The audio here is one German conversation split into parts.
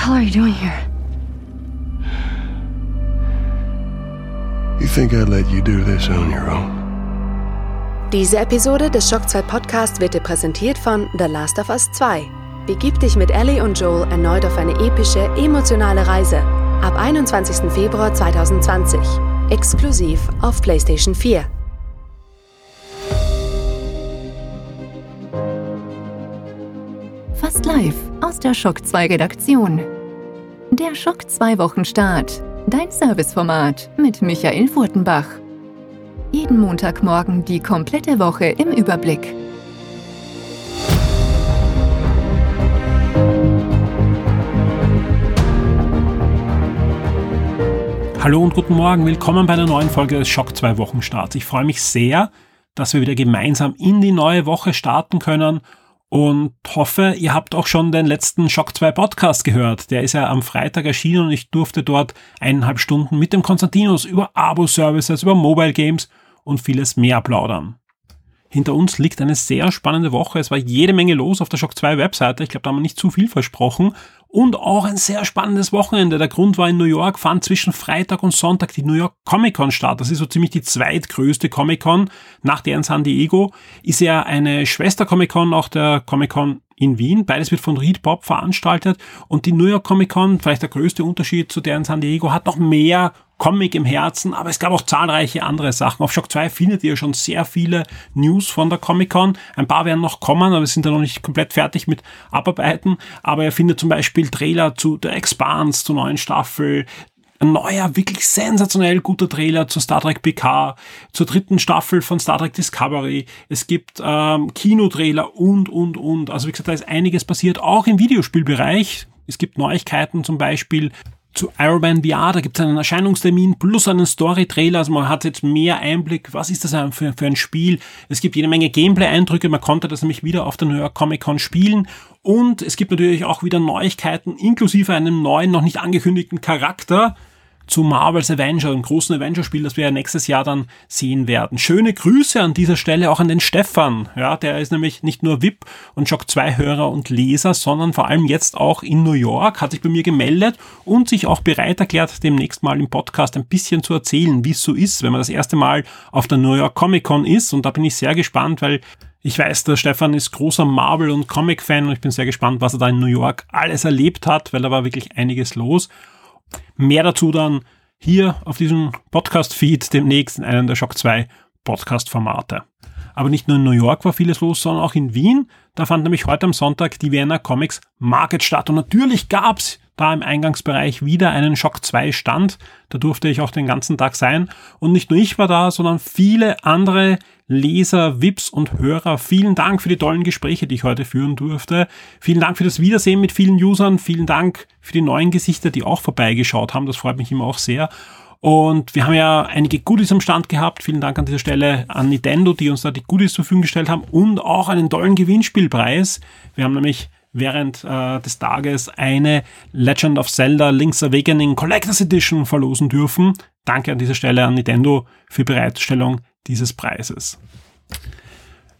hell are you doing here? You think I'd let you do this on your own? Diese Episode des Shock 2 Podcasts wird dir präsentiert von The Last of Us 2. Begib dich mit Ellie und Joel erneut auf eine epische, emotionale Reise. Ab 21. Februar 2020. Exklusiv auf PlayStation 4. aus der Schock 2 Redaktion. Der Schock 2 Wochenstart. Dein Serviceformat mit Michael Furtenbach. Jeden Montagmorgen die komplette Woche im Überblick. Hallo und guten Morgen, willkommen bei einer neuen Folge des Schock 2 Wochenstarts. Ich freue mich sehr, dass wir wieder gemeinsam in die neue Woche starten können und hoffe, ihr habt auch schon den letzten Shock 2 Podcast gehört. Der ist ja am Freitag erschienen und ich durfte dort eineinhalb Stunden mit dem Konstantinus über Abo-Services, über Mobile Games und vieles mehr plaudern. Hinter uns liegt eine sehr spannende Woche. Es war jede Menge los auf der Shock 2 Webseite. Ich glaube, da haben wir nicht zu viel versprochen. Und auch ein sehr spannendes Wochenende. Der Grund war in New York fand zwischen Freitag und Sonntag die New York Comic Con statt. Das ist so ziemlich die zweitgrößte Comic Con nach der in San Diego. Ist ja eine Schwester Comic Con, auch der Comic Con in Wien. Beides wird von Reed Pop veranstaltet und die New York Comic Con, vielleicht der größte Unterschied zu der in San Diego, hat noch mehr Comic im Herzen, aber es gab auch zahlreiche andere Sachen. Auf Shock 2 findet ihr schon sehr viele News von der Comic Con. Ein paar werden noch kommen, aber wir sind da noch nicht komplett fertig mit Abarbeiten. Aber ihr findet zum Beispiel Trailer zu der Expanse, zur neuen Staffel, ein neuer, wirklich sensationell guter Trailer zu Star Trek PK, zur dritten Staffel von Star Trek Discovery. Es gibt ähm, Kinotrailer und, und, und. Also wie gesagt, da ist einiges passiert, auch im Videospielbereich. Es gibt Neuigkeiten zum Beispiel zu Iron VR, da gibt es einen Erscheinungstermin plus einen Story-Trailer, also man hat jetzt mehr Einblick, was ist das für, für ein Spiel. Es gibt jede Menge Gameplay-Eindrücke, man konnte das nämlich wieder auf der New York Comic Con spielen. Und es gibt natürlich auch wieder Neuigkeiten, inklusive einem neuen, noch nicht angekündigten Charakter, zu Marvel's Avenger, einem großen Avenger-Spiel, das wir ja nächstes Jahr dann sehen werden. Schöne Grüße an dieser Stelle auch an den Stefan. Ja, der ist nämlich nicht nur VIP und Shock 2 Hörer und Leser, sondern vor allem jetzt auch in New York, hat sich bei mir gemeldet und sich auch bereit erklärt, demnächst mal im Podcast ein bisschen zu erzählen, wie es so ist, wenn man das erste Mal auf der New York Comic Con ist. Und da bin ich sehr gespannt, weil ich weiß, der Stefan ist großer Marvel- und Comic-Fan und ich bin sehr gespannt, was er da in New York alles erlebt hat, weil da war wirklich einiges los. Mehr dazu dann hier auf diesem Podcast-Feed demnächst in einem der Shock 2 Podcast-Formate. Aber nicht nur in New York war vieles los, sondern auch in Wien. Da fand nämlich heute am Sonntag die Vienna Comics Market statt. Und natürlich gab's da im Eingangsbereich wieder einen Shock 2 Stand. Da durfte ich auch den ganzen Tag sein. Und nicht nur ich war da, sondern viele andere Leser, VIPs und Hörer. Vielen Dank für die tollen Gespräche, die ich heute führen durfte. Vielen Dank für das Wiedersehen mit vielen Usern. Vielen Dank für die neuen Gesichter, die auch vorbeigeschaut haben. Das freut mich immer auch sehr. Und wir haben ja einige Goodies am Stand gehabt. Vielen Dank an dieser Stelle an Nintendo, die uns da die Goodies zur Verfügung gestellt haben und auch einen tollen Gewinnspielpreis. Wir haben nämlich während äh, des Tages eine Legend of Zelda Link's Awakening Collectors Edition verlosen dürfen. Danke an dieser Stelle an Nintendo für Bereitstellung dieses Preises.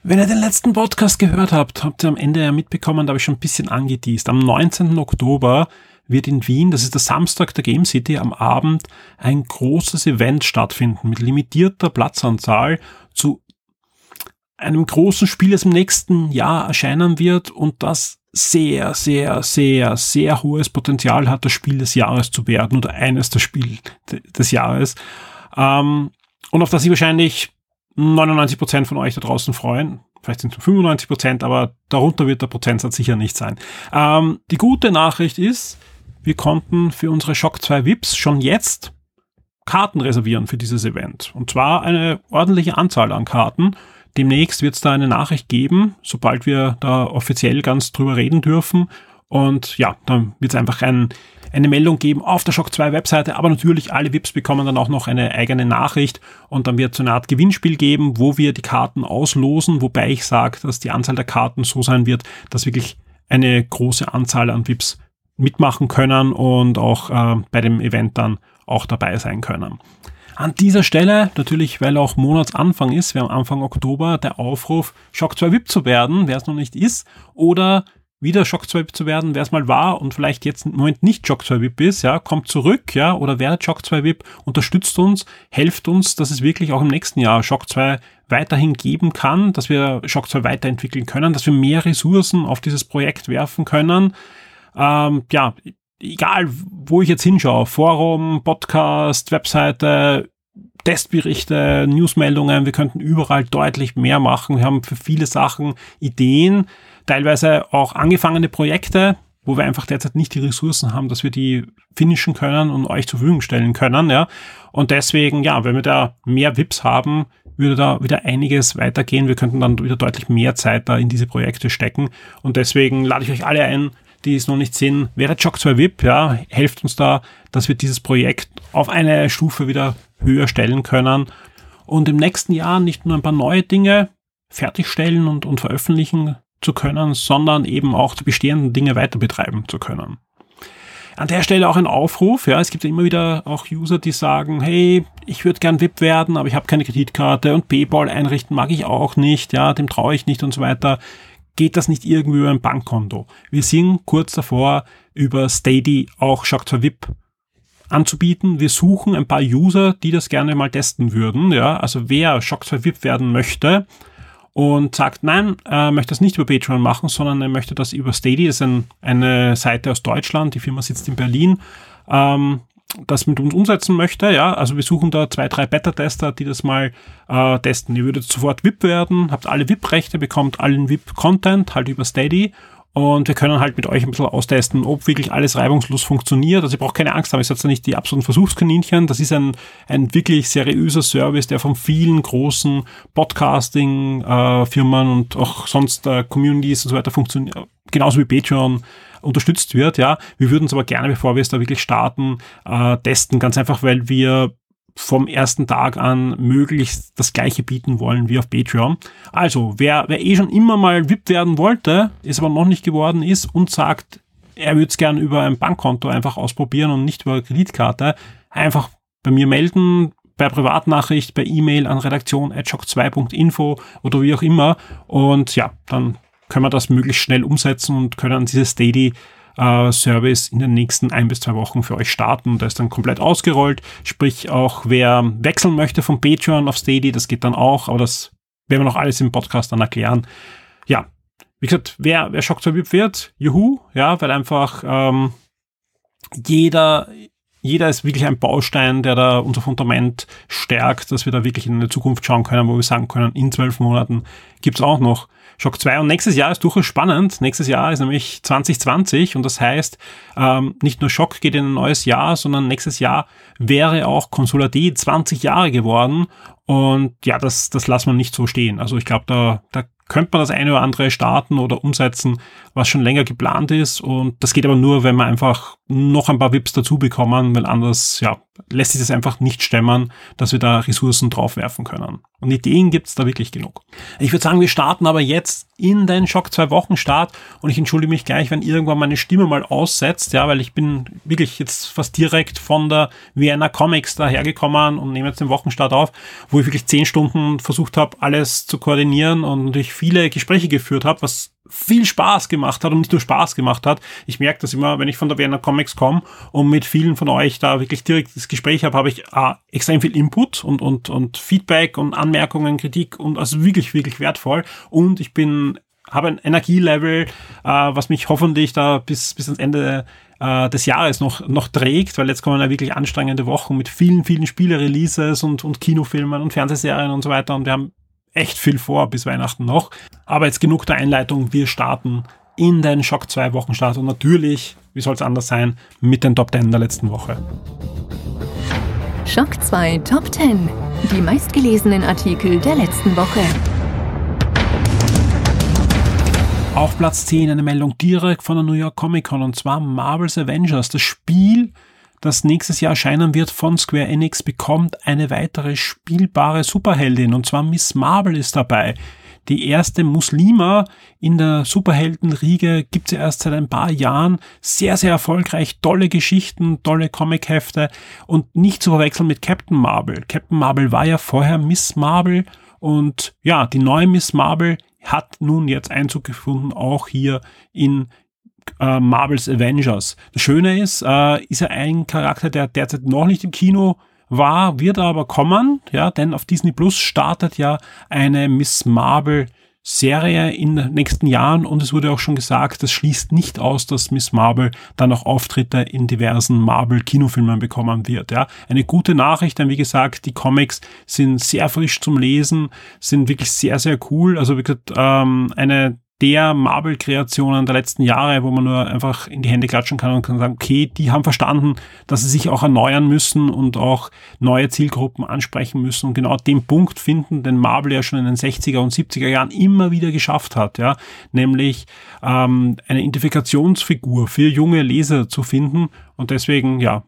Wenn ihr den letzten Podcast gehört habt, habt ihr am Ende ja mitbekommen, da habe ich schon ein bisschen angeteased. Am 19. Oktober wird in Wien, das ist der Samstag der Game City, am Abend ein großes Event stattfinden mit limitierter Platzanzahl zu einem großen Spiel, das im nächsten Jahr erscheinen wird und das sehr, sehr, sehr, sehr hohes Potenzial hat, das Spiel des Jahres zu werden oder eines der Spiel des Jahres. Ähm, und auf das sich wahrscheinlich 99% von euch da draußen freuen. Vielleicht sind es 95%, aber darunter wird der Prozentsatz sicher nicht sein. Ähm, die gute Nachricht ist, wir konnten für unsere Shock 2 VIPs schon jetzt Karten reservieren für dieses Event. Und zwar eine ordentliche Anzahl an Karten. Demnächst wird es da eine Nachricht geben, sobald wir da offiziell ganz drüber reden dürfen. Und ja, dann wird es einfach ein, eine Meldung geben auf der Shock 2 Webseite, aber natürlich alle VIPs bekommen dann auch noch eine eigene Nachricht. Und dann wird es so eine Art Gewinnspiel geben, wo wir die Karten auslosen, wobei ich sage, dass die Anzahl der Karten so sein wird, dass wirklich eine große Anzahl an VIPs mitmachen können und auch äh, bei dem Event dann auch dabei sein können. An dieser Stelle, natürlich, weil auch Monatsanfang ist, wir haben Anfang Oktober der Aufruf, Shock 2 VIP zu werden, wer es noch nicht ist, oder wieder Shock 2 VIP zu werden, wer es mal war und vielleicht jetzt im Moment nicht Shock 2 VIP ist, ja, kommt zurück, ja, oder werdet Shock 2 VIP, unterstützt uns, helft uns, dass es wirklich auch im nächsten Jahr Shock 2 weiterhin geben kann, dass wir Shock 2 weiterentwickeln können, dass wir mehr Ressourcen auf dieses Projekt werfen können. Ähm, ja, egal wo ich jetzt hinschaue, Forum, Podcast, Webseite, Testberichte, Newsmeldungen, wir könnten überall deutlich mehr machen. Wir haben für viele Sachen Ideen, teilweise auch angefangene Projekte, wo wir einfach derzeit nicht die Ressourcen haben, dass wir die finishen können und euch zur Verfügung stellen können, ja. Und deswegen, ja, wenn wir da mehr VIPs haben, würde da wieder einiges weitergehen. Wir könnten dann wieder deutlich mehr Zeit da in diese Projekte stecken. Und deswegen lade ich euch alle ein, die es noch nicht sehen, werdet Shock 2 VIP, ja, helft uns da, dass wir dieses Projekt auf eine Stufe wieder höher stellen können und im nächsten Jahr nicht nur ein paar neue Dinge fertigstellen und, und veröffentlichen zu können, sondern eben auch die bestehenden Dinge weiter betreiben zu können. An der Stelle auch ein Aufruf, ja, es gibt ja immer wieder auch User, die sagen, hey, ich würde gern VIP werden, aber ich habe keine Kreditkarte und PayPal einrichten mag ich auch nicht, ja, dem traue ich nicht und so weiter geht das nicht irgendwie über ein Bankkonto. Wir sind kurz davor, über Steady auch Shock 2 VIP anzubieten. Wir suchen ein paar User, die das gerne mal testen würden. Ja, also wer Shock 2 VIP werden möchte und sagt, nein, er möchte das nicht über Patreon machen, sondern er möchte das über Steady. Das ist ein, eine Seite aus Deutschland. Die Firma sitzt in Berlin. Ähm, das mit uns umsetzen möchte, ja, also wir suchen da zwei, drei Beta-Tester, die das mal äh, testen. Ihr würdet sofort VIP werden, habt alle VIP-Rechte, bekommt allen VIP-Content halt über Steady und wir können halt mit euch ein bisschen austesten, ob wirklich alles reibungslos funktioniert. Also ihr braucht keine Angst haben, ich sage nicht die absoluten Versuchskaninchen. Das ist ein, ein wirklich seriöser Service, der von vielen großen Podcasting-Firmen äh, und auch sonst äh, Communities und so weiter funktioniert. Genauso wie Patreon unterstützt wird, ja. Wir würden es aber gerne, bevor wir es da wirklich starten, äh, testen, ganz einfach, weil wir vom ersten Tag an möglichst das gleiche bieten wollen wie auf Patreon. Also, wer, wer eh schon immer mal VIP werden wollte, es aber noch nicht geworden ist und sagt, er würde es gerne über ein Bankkonto einfach ausprobieren und nicht über Kreditkarte, einfach bei mir melden, per Privatnachricht, per E-Mail an redaktion.shock2.info oder wie auch immer. Und ja, dann können wir das möglichst schnell umsetzen und können dieses Steady äh, Service in den nächsten ein bis zwei Wochen für euch starten. Da ist dann komplett ausgerollt. Sprich, auch wer wechseln möchte von Patreon auf Steady, das geht dann auch, aber das werden wir noch alles im Podcast dann erklären. Ja, wie gesagt, wer, wer Shock VIP wird, juhu, ja, weil einfach ähm, jeder, jeder ist wirklich ein Baustein, der da unser Fundament stärkt, dass wir da wirklich in eine Zukunft schauen können, wo wir sagen können, in zwölf Monaten gibt's auch noch Shock 2. Und nächstes Jahr ist durchaus spannend. Nächstes Jahr ist nämlich 2020 und das heißt, ähm, nicht nur Shock geht in ein neues Jahr, sondern nächstes Jahr wäre auch Consola D 20 Jahre geworden. Und ja, das, das lassen wir nicht so stehen. Also ich glaube, da, da könnte man das eine oder andere starten oder umsetzen, was schon länger geplant ist. Und das geht aber nur, wenn wir einfach noch ein paar VIPs dazu bekommen, weil anders, ja, lässt sich das einfach nicht stemmen, dass wir da Ressourcen draufwerfen können. Und Ideen gibt's da wirklich genug. Ich würde sagen, wir starten aber jetzt in den Schock zwei Wochen Start und ich entschuldige mich gleich, wenn irgendwann meine Stimme mal aussetzt, ja, weil ich bin wirklich jetzt fast direkt von der Vienna Comics dahergekommen und nehme jetzt den Wochenstart auf, wo ich wirklich zehn Stunden versucht habe, alles zu koordinieren und natürlich viele Gespräche geführt habe, was viel Spaß gemacht hat und nicht nur Spaß gemacht hat. Ich merke das immer, wenn ich von der Vienna Comics komme und mit vielen von euch da wirklich direkt das Gespräch habe, habe ich äh, extrem viel Input und, und, und Feedback und Anmerkungen, Kritik und also wirklich, wirklich wertvoll. Und ich bin, habe ein Energielevel, äh, was mich hoffentlich da bis, bis ans Ende äh, des Jahres noch, noch trägt, weil jetzt kommen ja wirklich anstrengende Wochen mit vielen, vielen Spiele-Releases und, und Kinofilmen und Fernsehserien und so weiter. Und wir haben echt viel vor bis Weihnachten noch. Aber jetzt genug der Einleitung. Wir starten in den Schock 2 Wochenstart und natürlich, wie soll es anders sein, mit den Top 10 der letzten Woche. Schock 2 Top 10. Die meistgelesenen Artikel der letzten Woche. Auf Platz 10 eine Meldung direkt von der New York Comic Con und zwar Marvel's Avengers. Das Spiel das nächstes Jahr erscheinen wird von Square Enix, bekommt eine weitere spielbare Superheldin und zwar Miss Marvel ist dabei. Die erste Muslima in der Superheldenriege gibt es erst seit ein paar Jahren. Sehr, sehr erfolgreich, tolle Geschichten, tolle Comichefte und nicht zu verwechseln mit Captain Marvel. Captain Marvel war ja vorher Miss Marvel Und ja, die neue Miss Marvel hat nun jetzt Einzug gefunden, auch hier in äh, Marvels Avengers. Das Schöne ist, äh, ist er ein Charakter, der derzeit noch nicht im Kino war, wird aber kommen, ja, denn auf Disney Plus startet ja eine Miss Marvel Serie in den nächsten Jahren und es wurde auch schon gesagt, das schließt nicht aus, dass Miss Marvel dann auch Auftritte in diversen Marvel Kinofilmen bekommen wird. Ja, eine gute Nachricht, denn wie gesagt, die Comics sind sehr frisch zum Lesen, sind wirklich sehr sehr cool. Also wie gesagt, ähm, eine der Marvel-Kreationen der letzten Jahre, wo man nur einfach in die Hände klatschen kann und kann sagen, okay, die haben verstanden, dass sie sich auch erneuern müssen und auch neue Zielgruppen ansprechen müssen und genau den Punkt finden, den Marvel ja schon in den 60er und 70er Jahren immer wieder geschafft hat, ja, nämlich ähm, eine Identifikationsfigur für junge Leser zu finden und deswegen, ja,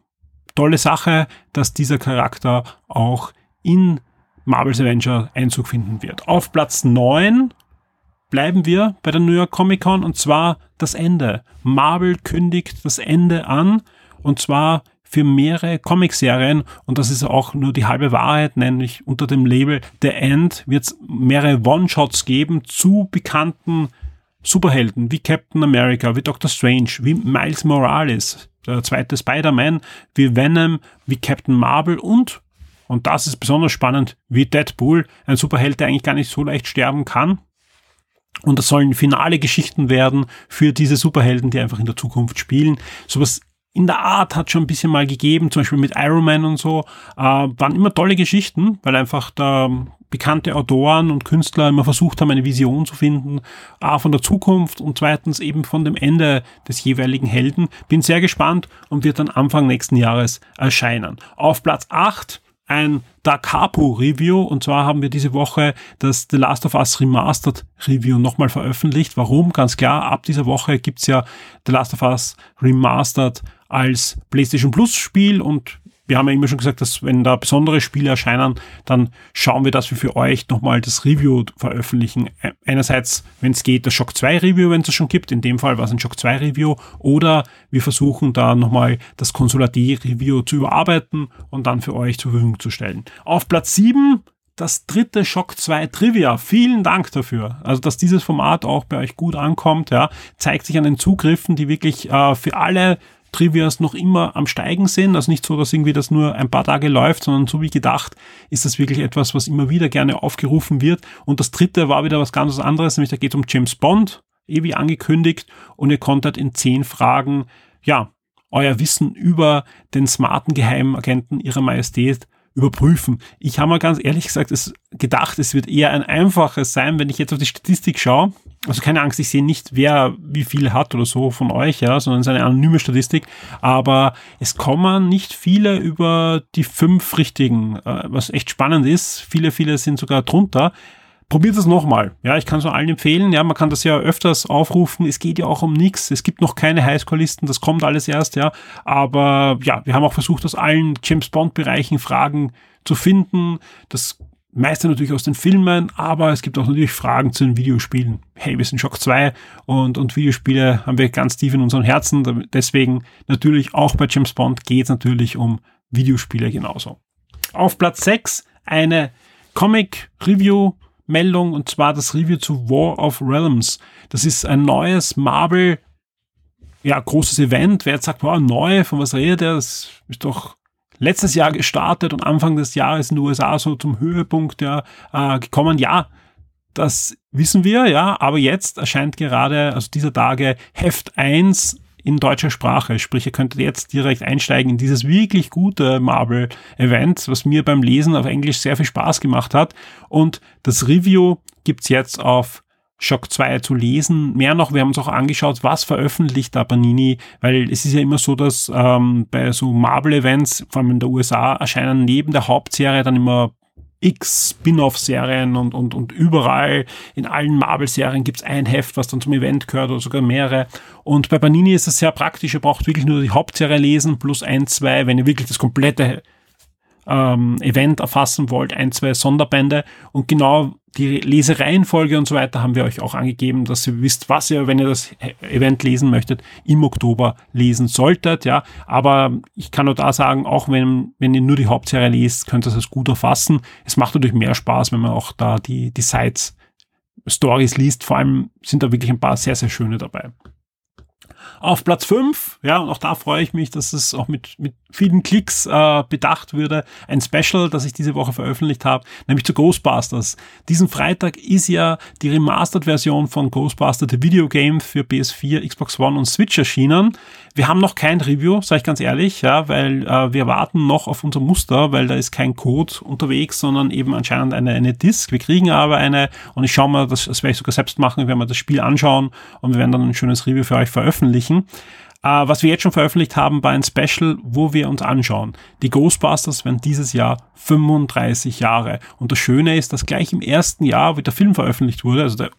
tolle Sache, dass dieser Charakter auch in Marvel's Avenger Einzug finden wird. Auf Platz 9 bleiben wir bei der New York Comic Con und zwar das Ende. Marvel kündigt das Ende an und zwar für mehrere Comicserien und das ist auch nur die halbe Wahrheit, nämlich unter dem Label The End wird es mehrere One-Shots geben zu bekannten Superhelden wie Captain America, wie Doctor Strange, wie Miles Morales, der zweite Spider-Man, wie Venom, wie Captain Marvel und, und das ist besonders spannend, wie Deadpool, ein Superheld, der eigentlich gar nicht so leicht sterben kann, und das sollen finale Geschichten werden für diese Superhelden, die einfach in der Zukunft spielen. Sowas in der Art hat schon ein bisschen mal gegeben, zum Beispiel mit Iron Man und so, äh, waren immer tolle Geschichten, weil einfach da bekannte Autoren und Künstler immer versucht haben, eine Vision zu finden, A, von der Zukunft und zweitens eben von dem Ende des jeweiligen Helden. Bin sehr gespannt und wird dann Anfang nächsten Jahres erscheinen. Auf Platz 8 ein Da Capo Review und zwar haben wir diese Woche das The Last of Us Remastered Review nochmal veröffentlicht. Warum? Ganz klar, ab dieser Woche gibt's ja The Last of Us Remastered als PlayStation Plus Spiel und wir haben ja immer schon gesagt, dass wenn da besondere Spiele erscheinen, dann schauen wir, dass wir für euch nochmal das Review veröffentlichen. Einerseits, wenn es geht, das Shock 2 Review, wenn es es schon gibt. In dem Fall war es ein Shock 2 Review. Oder wir versuchen da nochmal das Consolati Review zu überarbeiten und dann für euch zur Verfügung zu stellen. Auf Platz 7 das dritte Shock 2 Trivia. Vielen Dank dafür. Also, dass dieses Format auch bei euch gut ankommt, ja, zeigt sich an den Zugriffen, die wirklich äh, für alle Trivias noch immer am Steigen sind. Also nicht so, dass irgendwie das nur ein paar Tage läuft, sondern so wie gedacht ist das wirklich etwas, was immer wieder gerne aufgerufen wird. Und das dritte war wieder was ganz anderes, nämlich da geht es um James Bond, wie angekündigt. Und ihr konntet in zehn Fragen, ja, euer Wissen über den smarten Geheimagenten ihrer Majestät überprüfen. Ich habe mal ganz ehrlich gesagt es gedacht, es wird eher ein einfaches sein, wenn ich jetzt auf die Statistik schaue. Also keine Angst, ich sehe nicht, wer wie viel hat oder so von euch, ja, sondern es ist eine anonyme Statistik. Aber es kommen nicht viele über die fünf richtigen, äh, was echt spannend ist. Viele, viele sind sogar drunter. Probiert es nochmal. Ja, ich kann es nur allen empfehlen. Ja, man kann das ja öfters aufrufen. Es geht ja auch um nichts. Es gibt noch keine Highscore-Listen. Das kommt alles erst, ja. Aber ja, wir haben auch versucht, aus allen James Bond-Bereichen Fragen zu finden. Das meiste natürlich aus den Filmen, aber es gibt auch natürlich Fragen zu den Videospielen. Hey, wir sind Shock 2 und, und Videospiele haben wir ganz tief in unserem Herzen. Deswegen natürlich auch bei James Bond geht es natürlich um Videospiele genauso. Auf Platz 6 eine Comic-Review Meldung und zwar das Review zu War of Realms. Das ist ein neues Marvel, ja, großes Event. Wer jetzt sagt, wow, neu, von was redet er? Das ist doch letztes Jahr gestartet und Anfang des Jahres in den USA so zum Höhepunkt ja, äh, gekommen. Ja, das wissen wir, ja, aber jetzt erscheint gerade, also dieser Tage, Heft 1 in deutscher Sprache. Sprich, ihr könntet jetzt direkt einsteigen in dieses wirklich gute Marvel-Event, was mir beim Lesen auf Englisch sehr viel Spaß gemacht hat. Und das Review gibt's jetzt auf Shock 2 zu lesen. Mehr noch, wir haben uns auch angeschaut, was veröffentlicht da Panini, weil es ist ja immer so, dass ähm, bei so Marvel-Events, vor allem in der USA, erscheinen neben der Hauptserie dann immer x Spin-off-Serien und, und, und überall in allen Marvel-Serien gibt's ein Heft, was dann zum Event gehört oder sogar mehrere. Und bei Panini ist es sehr praktisch, ihr braucht wirklich nur die Hauptserie lesen plus ein, zwei, wenn ihr wirklich das komplette ähm, Event erfassen wollt, ein, zwei Sonderbände und genau die Lesereihenfolge und so weiter haben wir euch auch angegeben, dass ihr wisst, was ihr, wenn ihr das Event lesen möchtet, im Oktober lesen solltet, ja. Aber ich kann nur da sagen, auch wenn, wenn ihr nur die Hauptserie liest, könnt ihr das gut erfassen. Es macht natürlich mehr Spaß, wenn man auch da die, die Sites, Stories liest. Vor allem sind da wirklich ein paar sehr, sehr schöne dabei. Auf Platz 5, ja, und auch da freue ich mich, dass es auch mit, mit vielen Klicks äh, bedacht würde. Ein Special, das ich diese Woche veröffentlicht habe, nämlich zu Ghostbusters. Diesen Freitag ist ja die Remastered-Version von Ghostbusters, The Video Game für PS4, Xbox One und Switch erschienen. Wir haben noch kein Review, sage ich ganz ehrlich, ja, weil äh, wir warten noch auf unser Muster, weil da ist kein Code unterwegs, sondern eben anscheinend eine, eine Disk. Wir kriegen aber eine und ich schaue mal, das, das werde ich sogar selbst machen, wir das Spiel anschauen und wir werden dann ein schönes Review für euch veröffentlichen. Uh, was wir jetzt schon veröffentlicht haben, war ein Special, wo wir uns anschauen. Die Ghostbusters werden dieses Jahr 35 Jahre. Und das Schöne ist, dass gleich im ersten Jahr, wie der Film veröffentlicht wurde, also der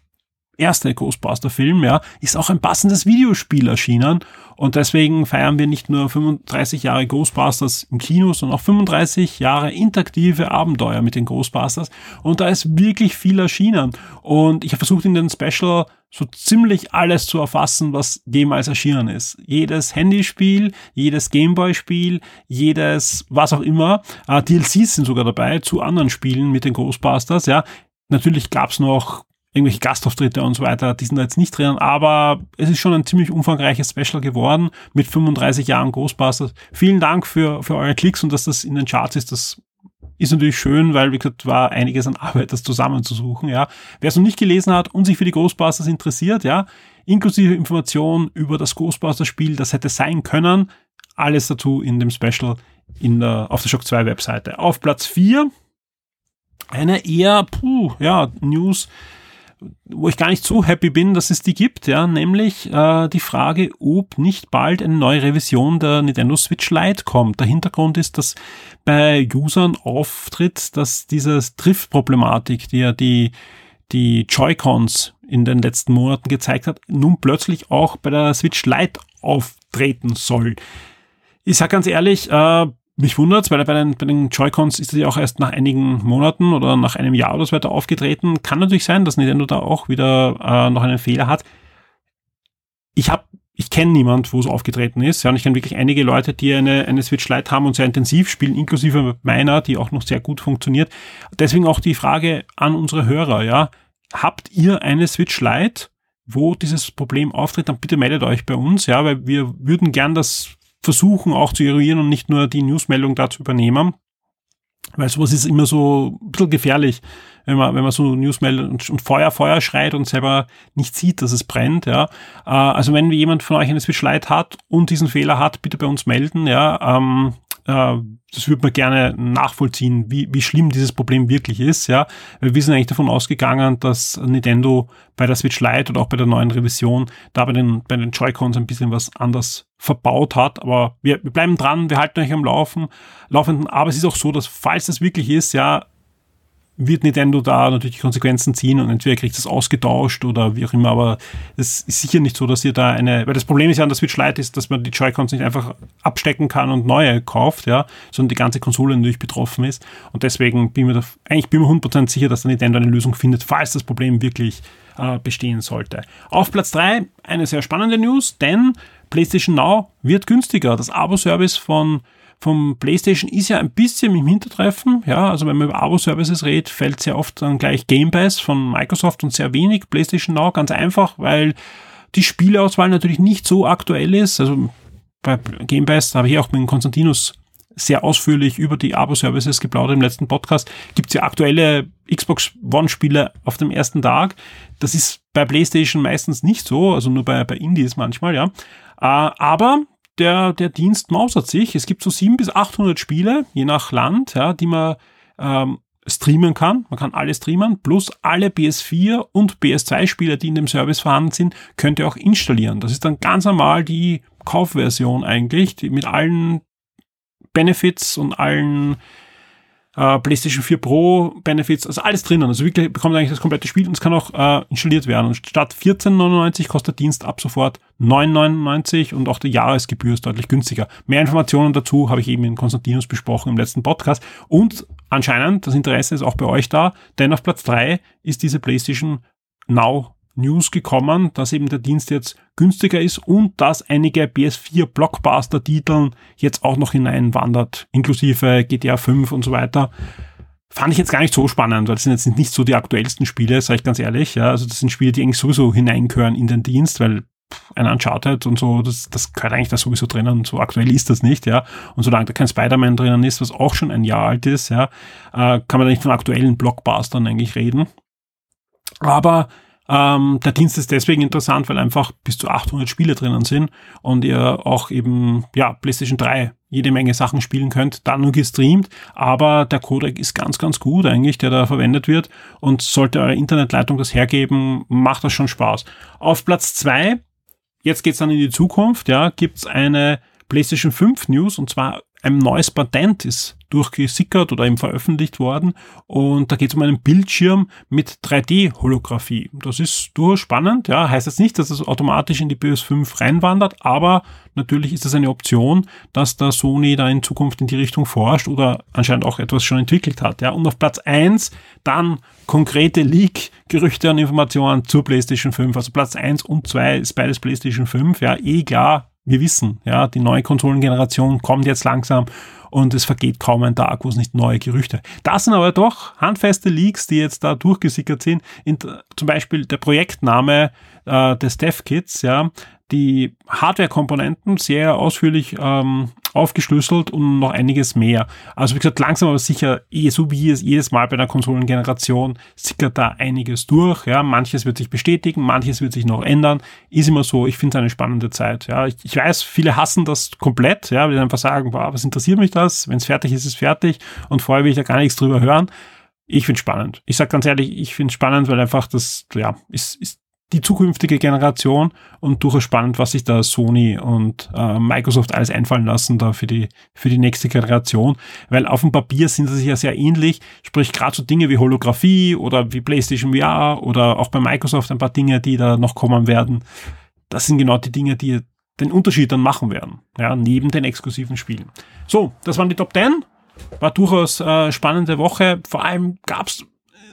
erste Ghostbuster-Film, ja, ist auch ein passendes Videospiel erschienen. Und deswegen feiern wir nicht nur 35 Jahre Ghostbusters im Kino, sondern auch 35 Jahre interaktive Abenteuer mit den Ghostbusters. Und da ist wirklich viel erschienen. Und ich habe versucht in den Special so ziemlich alles zu erfassen, was jemals erschienen ist. Jedes Handyspiel, jedes Gameboy-Spiel, jedes was auch immer. Äh, DLCs sind sogar dabei zu anderen Spielen mit den Ghostbusters. Ja, natürlich gab's noch irgendwelche Gastauftritte und so weiter, die sind da jetzt nicht drin, aber es ist schon ein ziemlich umfangreiches Special geworden mit 35 Jahren Ghostbusters. Vielen Dank für, für eure Klicks und dass das in den Charts ist, das ist natürlich schön, weil, wie gesagt, war einiges an Arbeit, das zusammenzusuchen, ja. Wer es noch nicht gelesen hat und sich für die Ghostbusters interessiert, ja, inklusive Informationen über das Ghostbusters-Spiel, das hätte sein können, alles dazu in dem Special in der, auf der Shock 2 Webseite. Auf Platz 4 eine eher, puh, ja, News, wo ich gar nicht so happy bin, dass es die gibt, ja, nämlich äh, die Frage, ob nicht bald eine neue Revision der Nintendo Switch Lite kommt. Der Hintergrund ist, dass bei Usern auftritt, dass diese Drift-Problematik, die ja die, die Joy-Cons in den letzten Monaten gezeigt hat, nun plötzlich auch bei der Switch Lite auftreten soll. Ich sag ganz ehrlich, äh, mich wundert's, weil bei den, bei den Joy-Cons ist das ja auch erst nach einigen Monaten oder nach einem Jahr oder so weiter aufgetreten. Kann natürlich sein, dass Nintendo da auch wieder äh, noch einen Fehler hat. Ich habe ich kenne niemand, wo es aufgetreten ist. Ja, und ich kenne wirklich einige Leute, die eine, eine Switch Lite haben und sehr intensiv spielen, inklusive meiner, die auch noch sehr gut funktioniert. Deswegen auch die Frage an unsere Hörer, ja. Habt ihr eine Switch Lite, wo dieses Problem auftritt, dann bitte meldet euch bei uns, ja, weil wir würden gern das versuchen auch zu eruieren und nicht nur die Newsmeldung da zu übernehmen. Weil sowas ist immer so ein bisschen gefährlich, wenn man, wenn man so News meldet und, und Feuer, Feuer schreit und selber nicht sieht, dass es brennt, ja. Äh, also wenn jemand von euch eine Switch Lite hat und diesen Fehler hat, bitte bei uns melden, ja. Ähm, äh, das würde man gerne nachvollziehen, wie, wie schlimm dieses Problem wirklich ist. Ja, wir sind eigentlich davon ausgegangen, dass Nintendo bei der Switch Lite oder auch bei der neuen Revision da bei den, bei den Joy-Cons ein bisschen was anders verbaut hat. Aber wir, wir bleiben dran, wir halten euch am Laufen, Laufenden. Aber es ist auch so, dass falls das wirklich ist, ja, wird Nintendo da natürlich Konsequenzen ziehen und entweder kriegt es ausgetauscht oder wie auch immer, aber es ist sicher nicht so, dass ihr da eine, weil das Problem ist ja an der Switch Lite ist, dass man die Joy-Cons nicht einfach abstecken kann und neue kauft, ja, sondern die ganze Konsole natürlich betroffen ist und deswegen bin ich mir da, eigentlich bin ich mir 100% sicher, dass der Nintendo eine Lösung findet, falls das Problem wirklich äh, bestehen sollte. Auf Platz 3 eine sehr spannende News, denn PlayStation Now wird günstiger. Das Abo-Service von vom PlayStation ist ja ein bisschen im Hintertreffen. Ja, also wenn man über Abo-Services redet, fällt sehr oft dann gleich Game Pass von Microsoft und sehr wenig PlayStation Now. Ganz einfach, weil die Spieleauswahl natürlich nicht so aktuell ist. Also bei Game Pass, habe ich auch mit Konstantinus sehr ausführlich über die Abo-Services geplaudert im letzten Podcast. Gibt es ja aktuelle Xbox One-Spiele auf dem ersten Tag. Das ist bei PlayStation meistens nicht so, also nur bei, bei Indies manchmal, ja. Äh, aber der, der Dienst mausert sich. Es gibt so 700 bis 800 Spiele, je nach Land, ja, die man ähm, streamen kann. Man kann alle streamen, plus alle PS4 und PS2-Spiele, die in dem Service vorhanden sind, könnt ihr auch installieren. Das ist dann ganz normal die Kaufversion eigentlich, die mit allen Benefits und allen äh, PlayStation 4 Pro Benefits, also alles drinnen. Also wirklich bekommt eigentlich das komplette Spiel und es kann auch äh, installiert werden. Und statt 14,99 kostet der Dienst ab sofort 9,99 und auch die Jahresgebühr ist deutlich günstiger. Mehr Informationen dazu habe ich eben in Konstantinus besprochen im letzten Podcast. Und anscheinend, das Interesse ist auch bei euch da, denn auf Platz 3 ist diese PlayStation Now News gekommen, dass eben der Dienst jetzt günstiger ist und dass einige PS4 Blockbuster-Titeln jetzt auch noch hineinwandert, inklusive GTA 5 und so weiter. Fand ich jetzt gar nicht so spannend, weil das sind jetzt nicht so die aktuellsten Spiele, sage ich ganz ehrlich. Ja, also das sind Spiele, die eigentlich sowieso hineingehören in den Dienst, weil ein Uncharted und so, das, das gehört eigentlich da sowieso drinnen. So aktuell ist das nicht, ja. Und solange da kein Spider-Man drinnen ist, was auch schon ein Jahr alt ist, ja, äh, kann man da nicht von aktuellen Blockbustern eigentlich reden. Aber ähm, der Dienst ist deswegen interessant, weil einfach bis zu 800 Spiele drinnen sind und ihr auch eben, ja, PlayStation 3 jede Menge Sachen spielen könnt, dann nur gestreamt, aber der Codec ist ganz, ganz gut eigentlich, der da verwendet wird und sollte eure Internetleitung das hergeben, macht das schon Spaß. Auf Platz zwei jetzt geht's dann in die Zukunft, ja, gibt's eine PlayStation 5 News und zwar ein neues Patent ist durchgesickert oder eben veröffentlicht worden. Und da geht es um einen Bildschirm mit 3D-Holographie. Das ist durchaus spannend. Ja, heißt jetzt nicht, dass es automatisch in die PS5 reinwandert, aber natürlich ist das eine Option, dass der Sony da in Zukunft in die Richtung forscht oder anscheinend auch etwas schon entwickelt hat. Ja, und auf Platz eins dann konkrete Leak, Gerüchte und Informationen zur PlayStation 5. Also Platz eins und zwei ist beides PlayStation 5. Ja, eh klar, wir wissen, ja, die neue Konsolengeneration kommt jetzt langsam und es vergeht kaum ein Tag, wo es nicht neue Gerüchte. Das sind aber doch handfeste Leaks, die jetzt da durchgesickert sind. In, zum Beispiel der Projektname äh, des DevKits, ja, die Hardware-Komponenten sehr ausführlich ähm, aufgeschlüsselt und noch einiges mehr. Also wie gesagt, langsam aber sicher, eh, so wie es jedes Mal bei einer Konsolengeneration, sickert da einiges durch. Ja, manches wird sich bestätigen, manches wird sich noch ändern. Ist immer so. Ich finde es eine spannende Zeit. Ja, ich, ich, weiß, viele hassen das komplett. Ja, die einfach sagen, boah, was interessiert mich das? Wenn es fertig ist, ist es fertig. Und vorher will ich da gar nichts drüber hören. Ich finde spannend. Ich sag ganz ehrlich, ich finde spannend, weil einfach das, ja, ist, ist die zukünftige Generation und durchaus spannend, was sich da Sony und äh, Microsoft alles einfallen lassen da für die, für die nächste Generation, weil auf dem Papier sind sie sich ja sehr ähnlich, sprich gerade so Dinge wie Holographie oder wie PlayStation VR oder auch bei Microsoft ein paar Dinge, die da noch kommen werden. Das sind genau die Dinge, die den Unterschied dann machen werden, ja, neben den exklusiven Spielen. So, das waren die Top 10. War durchaus äh, spannende Woche. Vor allem gab's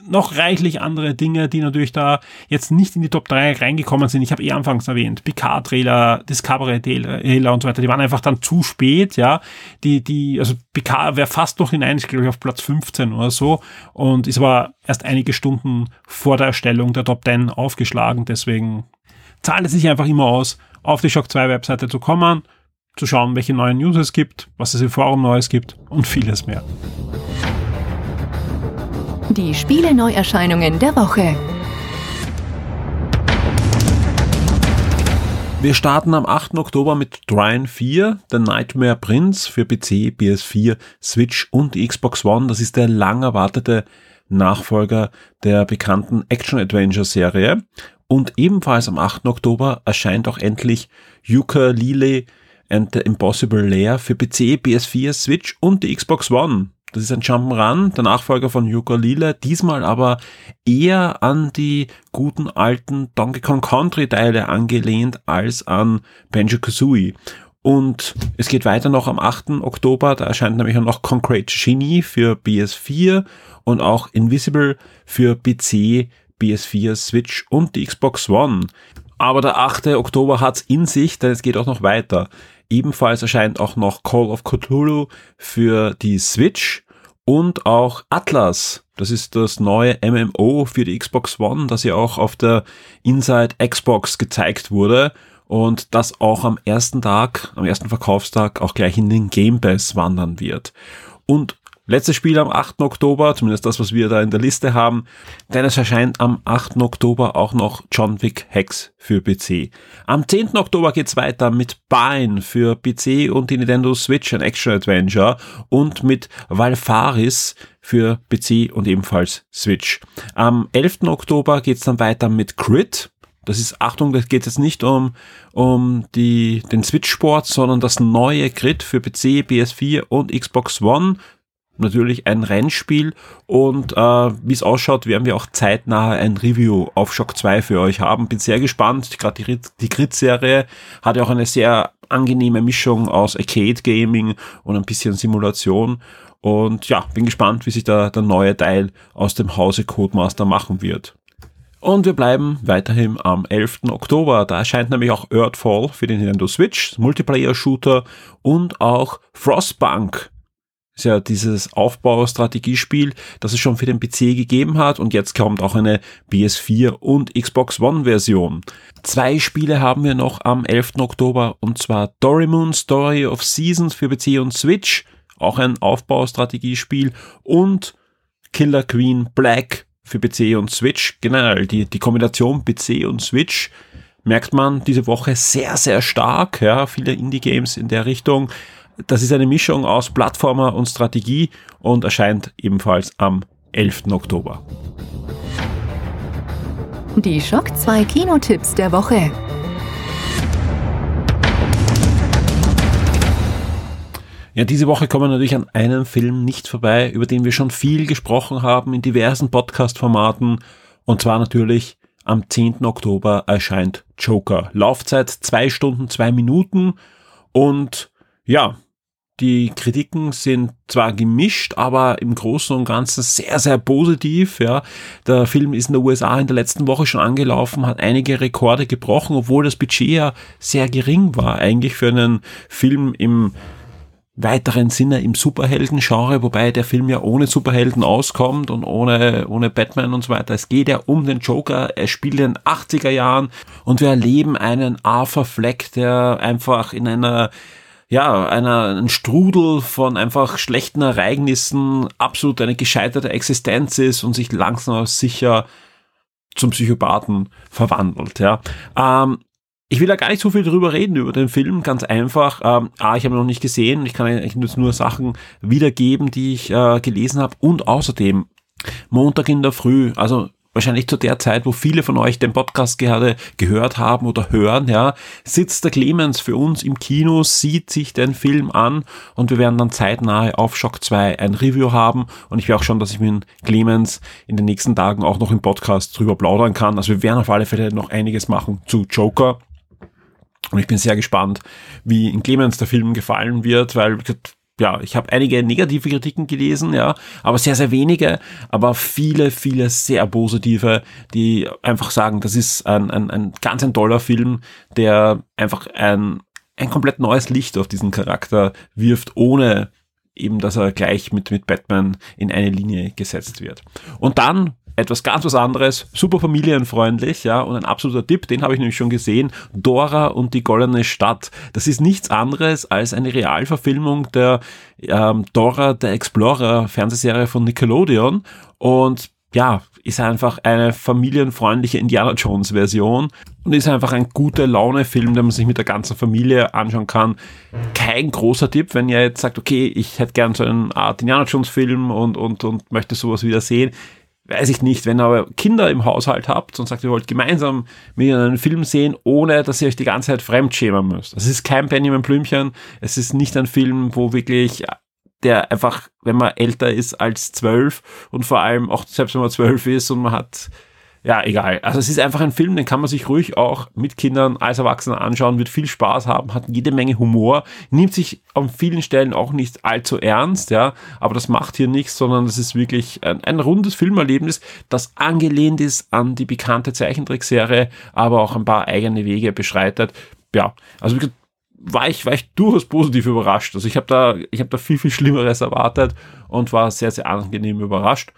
noch reichlich andere Dinge, die natürlich da jetzt nicht in die Top 3 reingekommen sind. Ich habe eh anfangs erwähnt, Picard-Trailer, Discovery-Trailer und so weiter, die waren einfach dann zu spät, ja. Die, die, also Picard wäre fast noch hinein, ich glaube auf Platz 15 oder so und ist aber erst einige Stunden vor der Erstellung der Top 10 aufgeschlagen, deswegen zahlt es sich einfach immer aus, auf die Shock 2 Webseite zu kommen, zu schauen, welche neuen News es gibt, was es im Forum Neues gibt und vieles mehr. Die Spiele-Neuerscheinungen der Woche. Wir starten am 8. Oktober mit Dryan 4, The Nightmare Prince für PC, PS4, Switch und Xbox One. Das ist der lang erwartete Nachfolger der bekannten Action-Adventure-Serie. Und ebenfalls am 8. Oktober erscheint auch endlich Yooka-Laylee and the Impossible Lair für PC, PS4, Switch und die Xbox One. Das ist ein Jump'n'Run, der Nachfolger von Yooka-Laylee, diesmal aber eher an die guten alten Donkey Kong Country Teile angelehnt als an Banjo-Kazooie. Und es geht weiter noch am 8. Oktober, da erscheint nämlich auch noch Concrete Genie für PS4 und auch Invisible für PC, PS4, Switch und die Xbox One. Aber der 8. Oktober hat's in sich, denn es geht auch noch weiter. Ebenfalls erscheint auch noch Call of Cthulhu für die Switch und auch Atlas. Das ist das neue MMO für die Xbox One, das ja auch auf der Inside Xbox gezeigt wurde und das auch am ersten Tag, am ersten Verkaufstag auch gleich in den Game Pass wandern wird. Und Letztes Spiel am 8. Oktober, zumindest das, was wir da in der Liste haben, denn es erscheint am 8. Oktober auch noch John Wick Hex für PC. Am 10. Oktober geht's weiter mit Bine für PC und die Nintendo Switch, ein Action Adventure und mit Valfaris für PC und ebenfalls Switch. Am 11. Oktober geht's dann weiter mit Crit, das ist, Achtung, das geht jetzt nicht um, um die, den Switch-Sport, sondern das neue Grid für PC, PS4 und Xbox One natürlich ein Rennspiel und äh, wie es ausschaut, werden wir auch zeitnah ein Review auf Shock 2 für euch haben. Bin sehr gespannt. Gerade die, die Grid-Serie hat ja auch eine sehr angenehme Mischung aus Arcade-Gaming und ein bisschen Simulation. Und ja, bin gespannt, wie sich da der neue Teil aus dem Hause Codemaster machen wird. Und wir bleiben weiterhin am 11. Oktober. Da erscheint nämlich auch Earthfall für den Nintendo Switch, Multiplayer-Shooter und auch Frostpunk. Ist ja dieses Aufbaustrategiespiel, das es schon für den PC gegeben hat und jetzt kommt auch eine PS4 und Xbox One Version. Zwei Spiele haben wir noch am 11. Oktober und zwar Doraemon Story of Seasons für PC und Switch, auch ein Aufbaustrategiespiel und Killer Queen Black für PC und Switch. Generell die, die Kombination PC und Switch merkt man diese Woche sehr, sehr stark. Ja, viele Indie-Games in der Richtung. Das ist eine Mischung aus Plattformer und Strategie und erscheint ebenfalls am 11. Oktober. Die Schock 2 Kinotipps der Woche. Ja, diese Woche kommen wir natürlich an einem Film nicht vorbei, über den wir schon viel gesprochen haben in diversen Podcast-Formaten. Und zwar natürlich am 10. Oktober erscheint Joker. Laufzeit zwei Stunden, zwei Minuten. Und ja, die Kritiken sind zwar gemischt, aber im Großen und Ganzen sehr, sehr positiv. Ja, der Film ist in der USA in der letzten Woche schon angelaufen, hat einige Rekorde gebrochen, obwohl das Budget ja sehr gering war, eigentlich für einen Film im weiteren Sinne im Superhelden-Genre, wobei der Film ja ohne Superhelden auskommt und ohne, ohne Batman und so weiter. Es geht ja um den Joker, er spielt in den 80er Jahren und wir erleben einen Arthur Fleck, der einfach in einer ja, einer, ein Strudel von einfach schlechten Ereignissen absolut eine gescheiterte Existenz ist und sich langsam aber sicher zum Psychopathen verwandelt, ja. Ähm, ich will da gar nicht so viel drüber reden, über den Film, ganz einfach. Ähm, A, ich habe ihn noch nicht gesehen, ich kann eigentlich nur Sachen wiedergeben, die ich äh, gelesen habe. Und außerdem, Montag in der Früh, also wahrscheinlich zu der Zeit, wo viele von euch den Podcast gerade gehört haben oder hören, ja, sitzt der Clemens für uns im Kino, sieht sich den Film an und wir werden dann zeitnah auf Shock 2 ein Review haben und ich will auch schon, dass ich mit Clemens in den nächsten Tagen auch noch im Podcast drüber plaudern kann. Also wir werden auf alle Fälle noch einiges machen zu Joker. Und ich bin sehr gespannt, wie in Clemens der Film gefallen wird, weil ja, ich habe einige negative Kritiken gelesen, ja, aber sehr, sehr wenige, aber viele, viele sehr positive, die einfach sagen, das ist ein, ein, ein ganz ein toller Film, der einfach ein, ein komplett neues Licht auf diesen Charakter wirft, ohne eben, dass er gleich mit, mit Batman in eine Linie gesetzt wird. Und dann etwas ganz was anderes, super familienfreundlich, ja, und ein absoluter Tipp, den habe ich nämlich schon gesehen, Dora und die goldene Stadt. Das ist nichts anderes als eine Realverfilmung der ähm, Dora the Explorer Fernsehserie von Nickelodeon und ja, ist einfach eine familienfreundliche Indiana Jones Version und ist einfach ein guter Laune-Film, den man sich mit der ganzen Familie anschauen kann. Kein großer Tipp, wenn ihr jetzt sagt, okay, ich hätte gern so einen Art Indiana Jones Film und, und, und möchte sowas wieder sehen weiß ich nicht, wenn ihr aber Kinder im Haushalt habt und sagt, ihr wollt gemeinsam mit einen Film sehen, ohne dass ihr euch die ganze Zeit fremdschämen müsst. Es ist kein Benjamin Blümchen, es ist nicht ein Film, wo wirklich der einfach, wenn man älter ist als zwölf und vor allem auch selbst wenn man zwölf ist und man hat ja, egal. Also es ist einfach ein Film, den kann man sich ruhig auch mit Kindern als Erwachsener anschauen, wird viel Spaß haben, hat jede Menge Humor, nimmt sich an vielen Stellen auch nicht allzu ernst, ja, aber das macht hier nichts, sondern es ist wirklich ein, ein rundes Filmerlebnis, das angelehnt ist an die bekannte Zeichentrickserie, aber auch ein paar eigene Wege beschreitet. Ja, also war ich, war ich durchaus positiv überrascht. Also ich habe da, ich habe da viel, viel Schlimmeres erwartet und war sehr, sehr angenehm überrascht.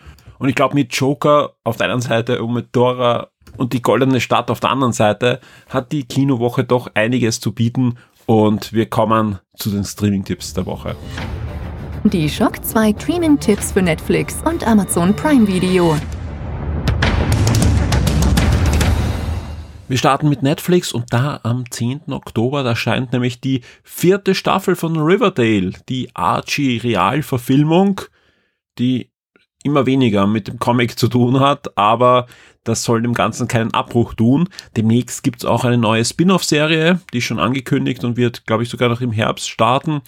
Und ich glaube, mit Joker auf der einen Seite und mit Dora und die goldene Stadt auf der anderen Seite hat die Kinowoche doch einiges zu bieten und wir kommen zu den Streaming-Tipps der Woche. Die Schock 2 Streaming-Tipps für Netflix und Amazon Prime Video. Wir starten mit Netflix und da am 10. Oktober, da erscheint nämlich die vierte Staffel von Riverdale, die Archie-Realverfilmung, die immer weniger mit dem Comic zu tun hat, aber das soll dem Ganzen keinen Abbruch tun. Demnächst gibt's auch eine neue Spin-off-Serie, die ist schon angekündigt und wird, glaube ich, sogar noch im Herbst starten.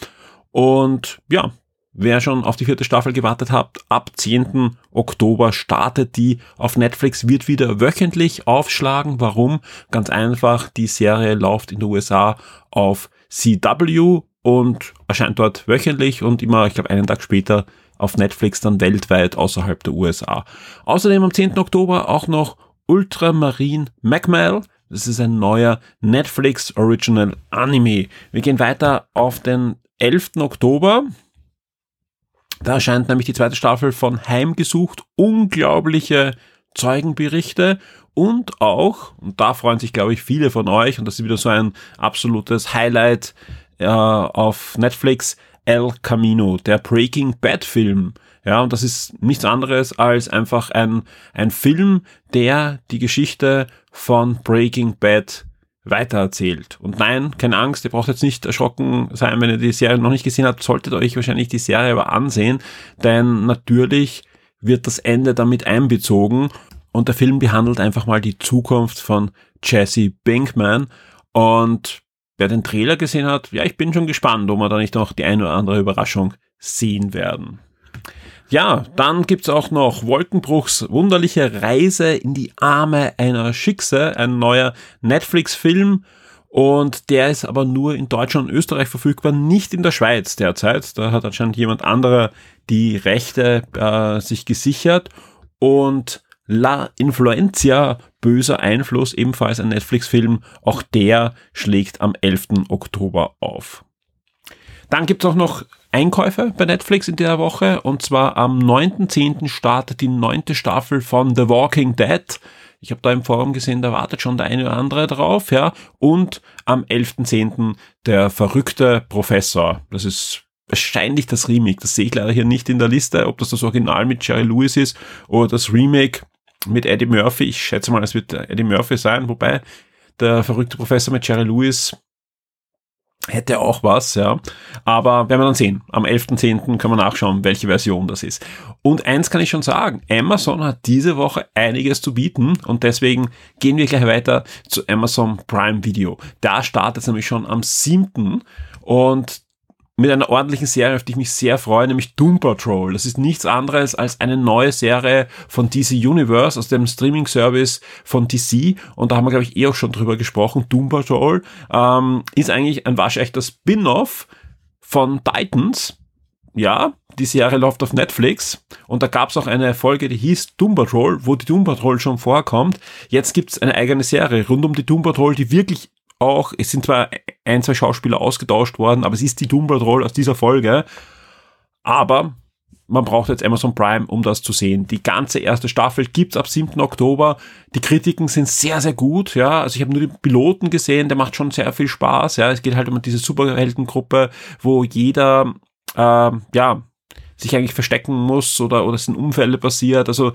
Und ja, wer schon auf die vierte Staffel gewartet hat, ab 10. Oktober startet die auf Netflix, wird wieder wöchentlich aufschlagen. Warum? Ganz einfach, die Serie läuft in den USA auf CW und erscheint dort wöchentlich und immer, ich glaube, einen Tag später auf Netflix dann weltweit außerhalb der USA. Außerdem am 10. Oktober auch noch Ultramarine Macmel. Das ist ein neuer Netflix Original Anime. Wir gehen weiter auf den 11. Oktober. Da erscheint nämlich die zweite Staffel von Heimgesucht. Unglaubliche Zeugenberichte und auch, und da freuen sich, glaube ich, viele von euch, und das ist wieder so ein absolutes Highlight äh, auf Netflix, El Camino, der Breaking Bad Film. Ja, und das ist nichts anderes als einfach ein, ein Film, der die Geschichte von Breaking Bad weitererzählt. Und nein, keine Angst, ihr braucht jetzt nicht erschrocken sein, wenn ihr die Serie noch nicht gesehen habt, solltet euch wahrscheinlich die Serie aber ansehen, denn natürlich wird das Ende damit einbezogen und der Film behandelt einfach mal die Zukunft von Jesse Pinkman und wer den Trailer gesehen hat, ja, ich bin schon gespannt, ob wir da nicht noch die eine oder andere Überraschung sehen werden. Ja, dann gibt's auch noch Wolkenbruchs wunderliche Reise in die Arme einer Schickse, ein neuer Netflix-Film. Und der ist aber nur in Deutschland und Österreich verfügbar, nicht in der Schweiz derzeit. Da hat anscheinend jemand anderer die Rechte äh, sich gesichert. Und La Influencia, böser Einfluss, ebenfalls ein Netflix-Film, auch der schlägt am 11. Oktober auf. Dann gibt's auch noch Einkäufe bei Netflix in der Woche und zwar am 9.10. startet die neunte Staffel von The Walking Dead. Ich habe da im Forum gesehen, da wartet schon der eine oder andere drauf, ja. Und am 11.10. der verrückte Professor. Das ist wahrscheinlich das Remake. Das sehe ich leider hier nicht in der Liste, ob das das Original mit Jerry Lewis ist oder das Remake mit Eddie Murphy. Ich schätze mal, es wird Eddie Murphy sein, wobei der verrückte Professor mit Jerry Lewis hätte auch was, ja. Aber werden wir dann sehen. Am 11.10. kann man nachschauen, welche Version das ist. Und eins kann ich schon sagen, Amazon hat diese Woche einiges zu bieten und deswegen gehen wir gleich weiter zu Amazon Prime Video. Da startet es nämlich schon am 7. und mit einer ordentlichen Serie, auf die ich mich sehr freue, nämlich Doom Patrol. Das ist nichts anderes als eine neue Serie von DC Universe aus dem Streaming-Service von DC. Und da haben wir, glaube ich, eh auch schon drüber gesprochen. Doom Patrol ähm, ist eigentlich ein waschechter Spin-off von Titans. Ja, die Serie läuft auf Netflix und da gab es auch eine Folge, die hieß Doom Patrol, wo die Doom Patrol schon vorkommt. Jetzt gibt's eine eigene Serie rund um die Doom Patrol, die wirklich auch, es sind zwar ein, zwei Schauspieler ausgetauscht worden, aber es ist die Doom Roll aus dieser Folge. Aber man braucht jetzt Amazon Prime, um das zu sehen. Die ganze erste Staffel gibt's ab 7. Oktober. Die Kritiken sind sehr, sehr gut. Ja, also ich habe nur den Piloten gesehen, der macht schon sehr viel Spaß. Ja, es geht halt um diese Superheldengruppe, wo jeder, äh, ja, sich eigentlich verstecken muss oder, oder es sind Unfälle passiert. Also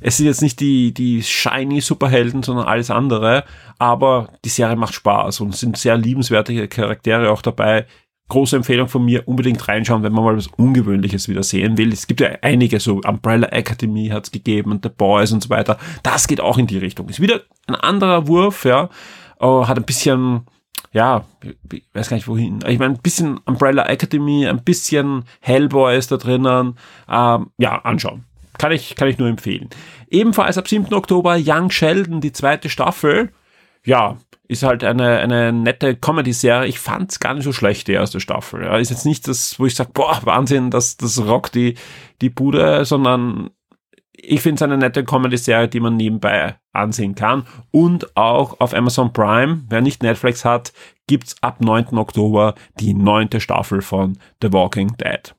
es sind jetzt nicht die, die shiny Superhelden, sondern alles andere. Aber die Serie macht Spaß und sind sehr liebenswerte Charaktere auch dabei. Große Empfehlung von mir, unbedingt reinschauen, wenn man mal was Ungewöhnliches wieder sehen will. Es gibt ja einige, so Umbrella Academy hat es gegeben und The Boys und so weiter. Das geht auch in die Richtung. Ist wieder ein anderer Wurf, ja. Oh, hat ein bisschen, ja, ich weiß gar nicht wohin. Ich meine, ein bisschen Umbrella Academy, ein bisschen Hellboy ist da drinnen. Ähm, ja, anschauen. Kann ich, kann ich nur empfehlen. Ebenfalls ab 7. Oktober Young Sheldon, die zweite Staffel. Ja, ist halt eine, eine nette Comedy-Serie. Ich fand's gar nicht so schlecht, die erste Staffel. Ja, ist jetzt nicht das, wo ich sage, boah, Wahnsinn, das, das rockt die, die Bude, sondern ich finde es eine nette Comedy-Serie, die man nebenbei ansehen kann. Und auch auf Amazon Prime, wer nicht Netflix hat, gibt's ab 9. Oktober die neunte Staffel von The Walking Dead.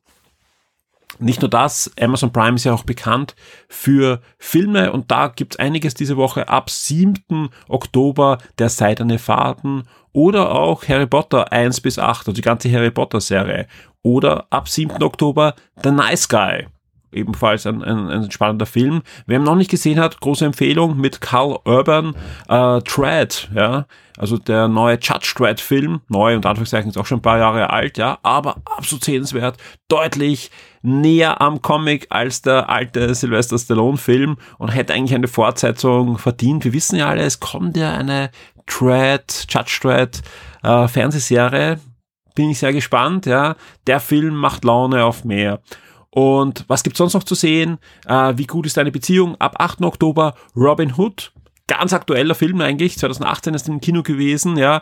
Nicht nur das, Amazon Prime ist ja auch bekannt für Filme und da gibt's einiges diese Woche. Ab 7. Oktober der Seidene Faden oder auch Harry Potter 1 bis 8, also die ganze Harry Potter Serie. Oder ab 7. Oktober The Nice Guy. Ebenfalls ein, ein, ein spannender Film. Wer ihn noch nicht gesehen hat, große Empfehlung mit Carl Urban, äh, Tread, ja. Also der neue Judge Dredd Film, neu und Anführungszeichen ist auch schon ein paar Jahre alt, ja, aber absolut sehenswert, deutlich näher am Comic als der alte Sylvester Stallone Film und hätte eigentlich eine Fortsetzung verdient. Wir wissen ja alle, es kommt ja eine Dredd, Judge Dredd äh, Fernsehserie bin ich sehr gespannt, ja. Der Film macht Laune auf mehr. Und was gibt's sonst noch zu sehen? Äh, wie gut ist deine Beziehung? Ab 8. Oktober Robin Hood. Ganz aktueller Film eigentlich. 2018 ist im Kino gewesen, ja.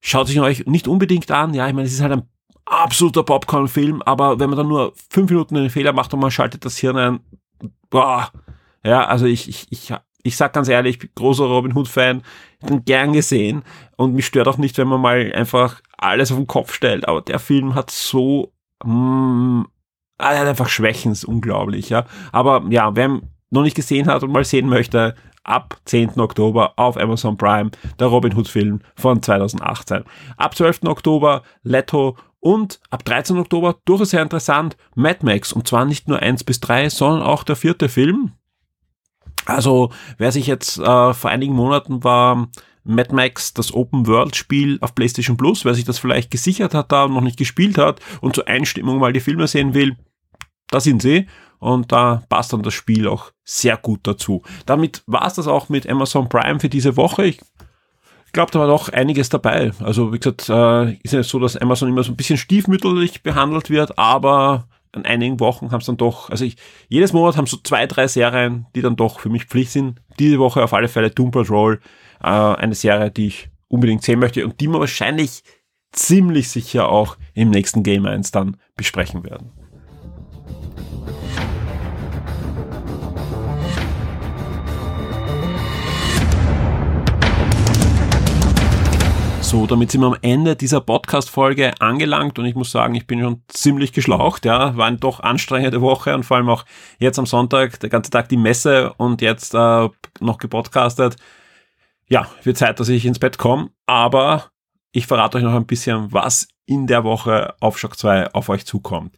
Schaut sich euch nicht unbedingt an. Ja, ich meine, es ist halt ein absoluter Popcorn-Film, aber wenn man dann nur fünf Minuten einen Fehler macht und man schaltet das Hirn ein, boah, ja, also ich, ich, ich, ich sag ganz ehrlich, ich bin großer Robin Hood-Fan, bin gern gesehen und mich stört auch nicht, wenn man mal einfach alles auf den Kopf stellt, aber der Film hat so, mm, er hat einfach Schwächen, ist unglaublich, ja. Aber ja, wer noch nicht gesehen hat und mal sehen möchte, ab 10. Oktober auf Amazon Prime, der Robin Hood Film von 2018. Ab 12. Oktober Leto und ab 13. Oktober durchaus sehr interessant Mad Max und zwar nicht nur 1 bis 3, sondern auch der vierte Film. Also wer sich jetzt äh, vor einigen Monaten war Mad Max, das Open World Spiel auf PlayStation Plus, wer sich das vielleicht gesichert hat da und noch nicht gespielt hat und zur Einstimmung mal die Filme sehen will, da sind sie und da passt dann das Spiel auch sehr gut dazu. Damit war es das auch mit Amazon Prime für diese Woche. Ich glaube, da war doch einiges dabei. Also wie gesagt, äh, ist ja so, dass Amazon immer so ein bisschen stiefmütterlich behandelt wird, aber an einigen Wochen haben es dann doch, also ich, jedes Monat haben so zwei, drei Serien, die dann doch für mich Pflicht sind. Diese Woche auf alle Fälle Doom Patrol, äh, eine Serie, die ich unbedingt sehen möchte und die wir wahrscheinlich ziemlich sicher auch im nächsten Game 1 dann besprechen werden. So, damit sind wir am Ende dieser Podcast-Folge angelangt und ich muss sagen, ich bin schon ziemlich geschlaucht, ja, war eine doch anstrengende Woche und vor allem auch jetzt am Sonntag, der ganze Tag die Messe und jetzt äh, noch gepodcastet. Ja, wird Zeit, dass ich ins Bett komme, aber ich verrate euch noch ein bisschen, was in der Woche auf Shock 2 auf euch zukommt.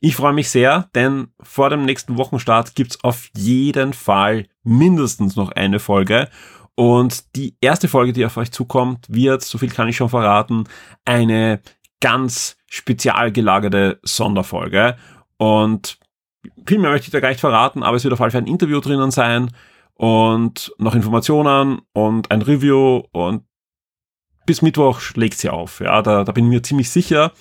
Ich freue mich sehr, denn vor dem nächsten Wochenstart gibt's auf jeden Fall mindestens noch eine Folge und die erste Folge, die auf euch zukommt, wird, so viel kann ich schon verraten, eine ganz spezial gelagerte Sonderfolge. Und viel mehr möchte ich da gar nicht verraten, aber es wird auf jeden Fall ein Interview drinnen sein und noch Informationen und ein Review und bis Mittwoch schlägt sie auf. Ja, da, da bin ich mir ziemlich sicher.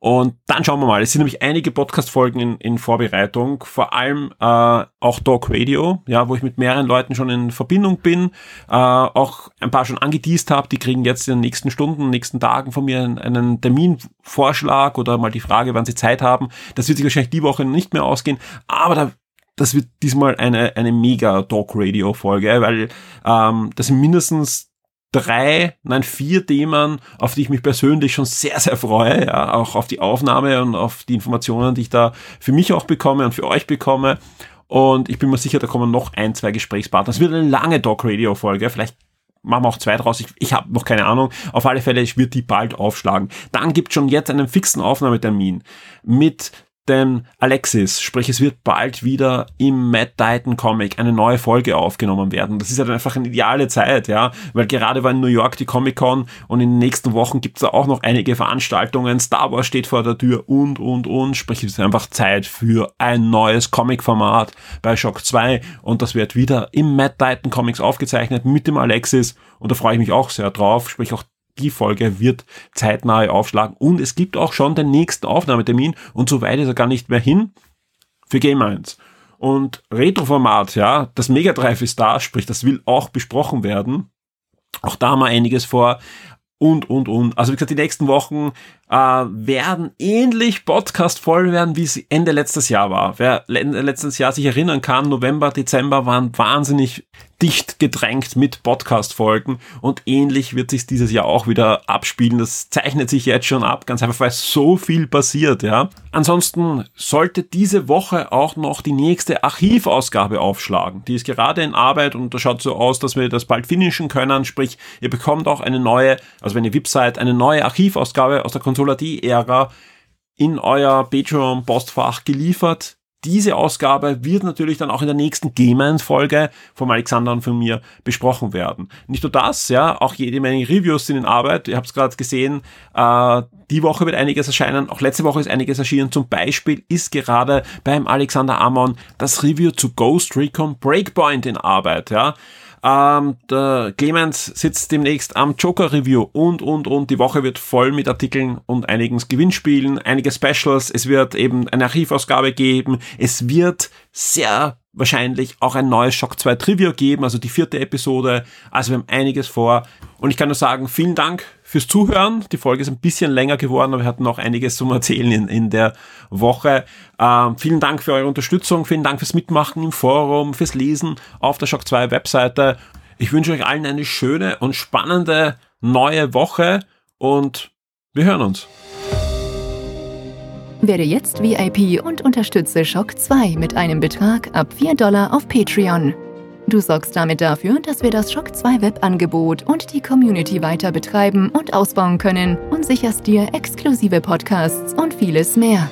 Und dann schauen wir mal. Es sind nämlich einige Podcast-Folgen in, in Vorbereitung, vor allem äh, auch Talk Radio, ja, wo ich mit mehreren Leuten schon in Verbindung bin, äh, auch ein paar schon angeteased habe, die kriegen jetzt in den nächsten Stunden, nächsten Tagen von mir einen Terminvorschlag oder mal die Frage, wann sie Zeit haben. Das wird sich wahrscheinlich die Woche nicht mehr ausgehen, aber da das wird diesmal eine, eine mega Talk Radio Folge, weil ähm, das sind mindestens drei, nein, vier Themen, auf die ich mich persönlich schon sehr, sehr freue, ja, auch auf die Aufnahme und auf die Informationen, die ich da für mich auch bekomme und für euch bekomme. Und ich bin mir sicher, da kommen noch ein, zwei Gesprächspartner. Es wird eine lange Talk-Radio-Folge, vielleicht machen wir auch zwei draus. Ich, ich habe noch keine Ahnung. Auf alle Fälle, ich wird die bald aufschlagen. Dann gibt schon jetzt einen fixen Aufnahmetermin mit denn Alexis, sprich es wird bald wieder im Matt Titan Comic eine neue Folge aufgenommen werden. Das ist dann einfach eine ideale Zeit, ja, weil gerade war in New York die Comic Con und in den nächsten Wochen gibt es da auch noch einige Veranstaltungen. Star Wars steht vor der Tür und, und, und, sprich es ist einfach Zeit für ein neues Comic-Format bei Shock 2 und das wird wieder im Matt Titan Comics aufgezeichnet mit dem Alexis. Und da freue ich mich auch sehr drauf, sprich auch Folge wird zeitnah aufschlagen und es gibt auch schon den nächsten Aufnahmetermin und so weit ist er gar nicht mehr hin für Game 1. Und Retro-Format, ja, das Mega Drive ist da, sprich, das will auch besprochen werden. Auch da haben wir einiges vor und, und, und. Also wie gesagt, die nächsten Wochen äh, werden ähnlich Podcast voll werden, wie es Ende letztes Jahr war. Wer letztes Jahr sich erinnern kann, November, Dezember waren wahnsinnig dicht gedrängt mit Podcast-Folgen und ähnlich wird sich dieses Jahr auch wieder abspielen. Das zeichnet sich jetzt schon ab, ganz einfach, weil so viel passiert, ja. Ansonsten sollte diese Woche auch noch die nächste Archivausgabe aufschlagen. Die ist gerade in Arbeit und da schaut so aus, dass wir das bald finishen können. Sprich, ihr bekommt auch eine neue, also wenn ihr VIP seid, eine neue Archivausgabe aus der Consola D-Ära in euer Patreon-Postfach geliefert diese Ausgabe wird natürlich dann auch in der nächsten Game-Folge vom Alexander und von mir besprochen werden. Nicht nur das, ja, auch jede Menge Reviews sind in Arbeit. Ihr habt es gerade gesehen, äh, die Woche wird einiges erscheinen, auch letzte Woche ist einiges erschienen. Zum Beispiel ist gerade beim Alexander Amon das Review zu Ghost Recon Breakpoint in Arbeit, ja. Ähm, der Clemens sitzt demnächst am Joker Review und, und, und. Die Woche wird voll mit Artikeln und einigen Gewinnspielen, einige Specials. Es wird eben eine Archivausgabe geben. Es wird sehr wahrscheinlich auch ein neues Shock 2 Trivia geben, also die vierte Episode. Also wir haben einiges vor. Und ich kann nur sagen, vielen Dank fürs Zuhören. Die Folge ist ein bisschen länger geworden, aber wir hatten noch einiges zum Erzählen in, in der Woche. Ähm, vielen Dank für eure Unterstützung, vielen Dank fürs Mitmachen im Forum, fürs Lesen auf der Shock 2 Webseite. Ich wünsche euch allen eine schöne und spannende neue Woche und wir hören uns. Werde jetzt VIP und unterstütze Shock 2 mit einem Betrag ab 4 Dollar auf Patreon. Du sorgst damit dafür, dass wir das Shock 2 Webangebot und die Community weiter betreiben und ausbauen können und sicherst dir exklusive Podcasts und vieles mehr.